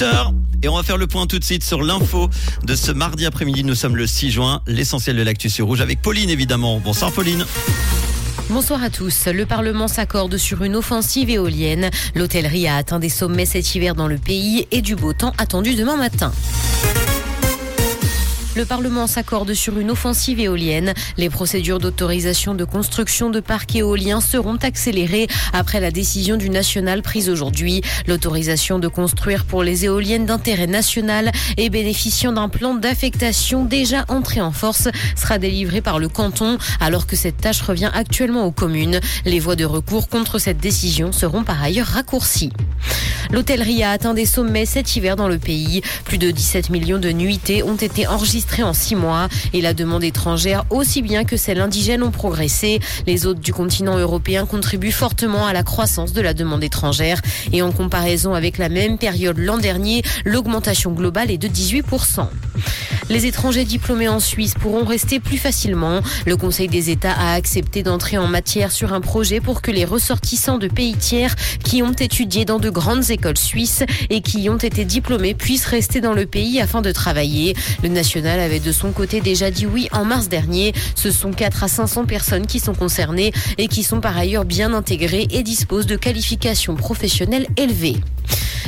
8h et on va faire le point tout de suite sur l'info de ce mardi après-midi. Nous sommes le 6 juin, l'essentiel de l'actu sur rouge avec Pauline évidemment. Bonsoir Pauline. Bonsoir à tous. Le Parlement s'accorde sur une offensive éolienne. L'hôtellerie a atteint des sommets cet hiver dans le pays et du beau temps attendu demain matin. Le Parlement s'accorde sur une offensive éolienne. Les procédures d'autorisation de construction de parcs éoliens seront accélérées après la décision du national prise aujourd'hui. L'autorisation de construire pour les éoliennes d'intérêt national et bénéficiant d'un plan d'affectation déjà entré en force sera délivrée par le canton alors que cette tâche revient actuellement aux communes. Les voies de recours contre cette décision seront par ailleurs raccourcies. L'hôtellerie a atteint des sommets cet hiver dans le pays. Plus de 17 millions de nuitées ont été enregistrées en six mois et la demande étrangère aussi bien que celle indigène ont progressé. Les hôtes du continent européen contribuent fortement à la croissance de la demande étrangère et en comparaison avec la même période l'an dernier, l'augmentation globale est de 18%. Les étrangers diplômés en Suisse pourront rester plus facilement. Le Conseil des États a accepté d'entrer en matière sur un projet pour que les ressortissants de pays tiers qui ont étudié dans de grandes écoles suisses et qui ont été diplômés puissent rester dans le pays afin de travailler. Le national avait de son côté déjà dit oui en mars dernier. Ce sont 4 à 500 personnes qui sont concernées et qui sont par ailleurs bien intégrées et disposent de qualifications professionnelles élevées.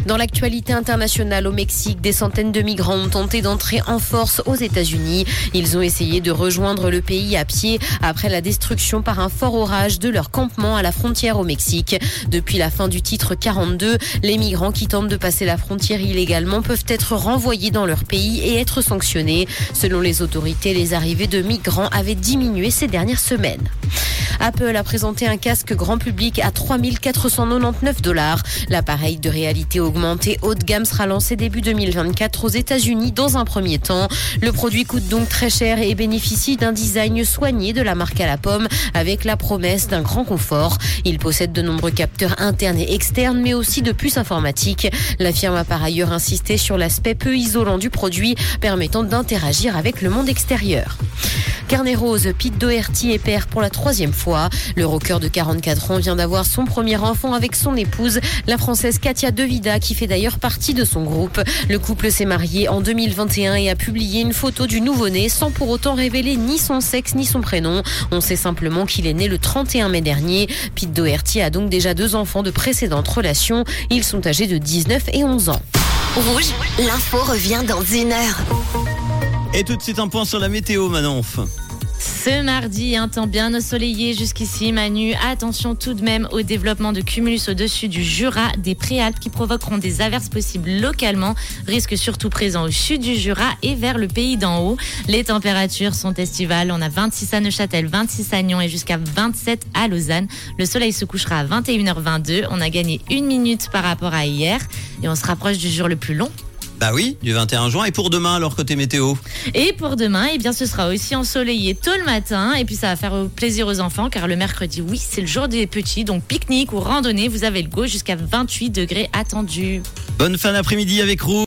Dans l'actualité internationale au Mexique, des centaines de migrants ont tenté d'entrer en force aux États-Unis. Ils ont essayé de rejoindre le pays à pied après la destruction par un fort orage de leur campement à la frontière au Mexique. Depuis la fin du titre 42, les migrants qui tentent de passer la frontière illégalement peuvent être renvoyés dans leur pays et être sanctionnés. Selon les autorités, les arrivées de migrants avaient diminué ces dernières semaines. Apple a présenté un casque grand public à 3499 dollars. L'appareil de réalité augmentée haut de gamme sera lancé début 2024 aux États-Unis dans un premier temps. Le produit coûte donc très cher et bénéficie d'un design soigné de la marque à la pomme avec la promesse d'un grand confort. Il possède de nombreux capteurs internes et externes mais aussi de puces informatiques. La firme a par ailleurs insisté sur l'aspect peu isolant du produit permettant d'interagir avec le monde extérieur. Carnet Rose, Pete Doherty est père pour la troisième fois. Le rocker de 44 ans vient d'avoir son premier enfant avec son épouse, la française Katia Devida, qui fait d'ailleurs partie de son groupe. Le couple s'est marié en 2021 et a publié une photo du nouveau-né sans pour autant révéler ni son sexe ni son prénom. On sait simplement qu'il est né le 31 mai dernier. Pete Doherty a donc déjà deux enfants de précédentes relations. Ils sont âgés de 19 et 11 ans. Rouge, l'info revient dans une heure. Et tout de suite un point sur la météo Manonf. Ce mardi, un temps bien ensoleillé jusqu'ici, Manu. Attention tout de même au développement de cumulus au-dessus du Jura, des préalpes qui provoqueront des averses possibles localement. Risque surtout présent au sud du Jura et vers le pays d'en haut. Les températures sont estivales. On a 26 à Neuchâtel, 26 à Nyon et jusqu'à 27 à Lausanne. Le soleil se couchera à 21h22. On a gagné une minute par rapport à hier et on se rapproche du jour le plus long bah oui, du 21 juin. Et pour demain, alors côté météo? Et pour demain, eh bien, ce sera aussi ensoleillé tôt le matin. Et puis ça va faire plaisir aux enfants car le mercredi, oui, c'est le jour des petits. Donc pique-nique ou randonnée, vous avez le go jusqu'à 28 degrés attendus. Bonne fin d'après-midi avec Roux.